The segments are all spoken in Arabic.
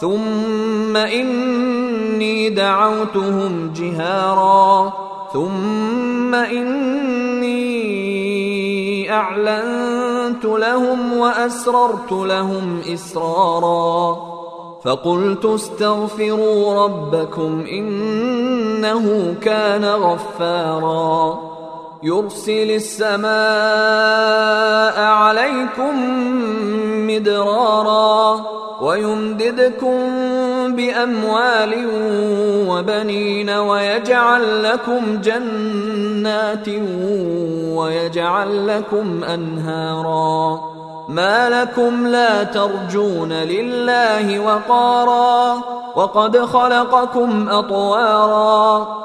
ثم إني دعوتهم جهارا. ثم إني أعلنت لهم وأسررت لهم إسرارا. فقلت استغفروا ربكم إنه كان غفارا. يرسل السماء عليكم مدرارا ويمددكم بأموال وبنين ويجعل لكم جنات ويجعل لكم أنهارا ما لكم لا ترجون لله وقارا وقد خلقكم أطوارا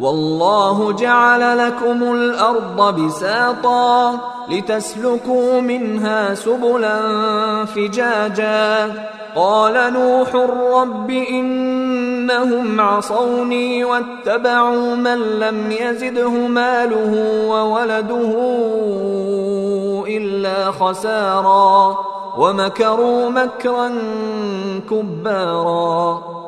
والله جعل لكم الأرض بساطا لتسلكوا منها سبلا فجاجا. قال نوح رب إنهم عصوني واتبعوا من لم يزده ماله وولده إلا خسارا. ومكروا مكرا كبارا.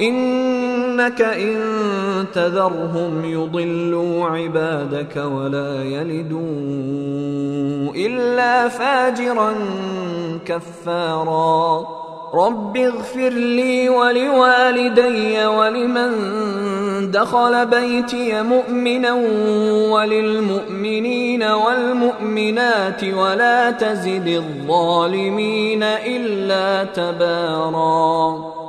إنك إن تذرهم يضلوا عبادك ولا يلدوا إلا فاجرا كفارا. رب اغفر لي ولوالدي ولمن دخل بيتي مؤمنا وللمؤمنين والمؤمنات ولا تزد الظالمين إلا تبارا.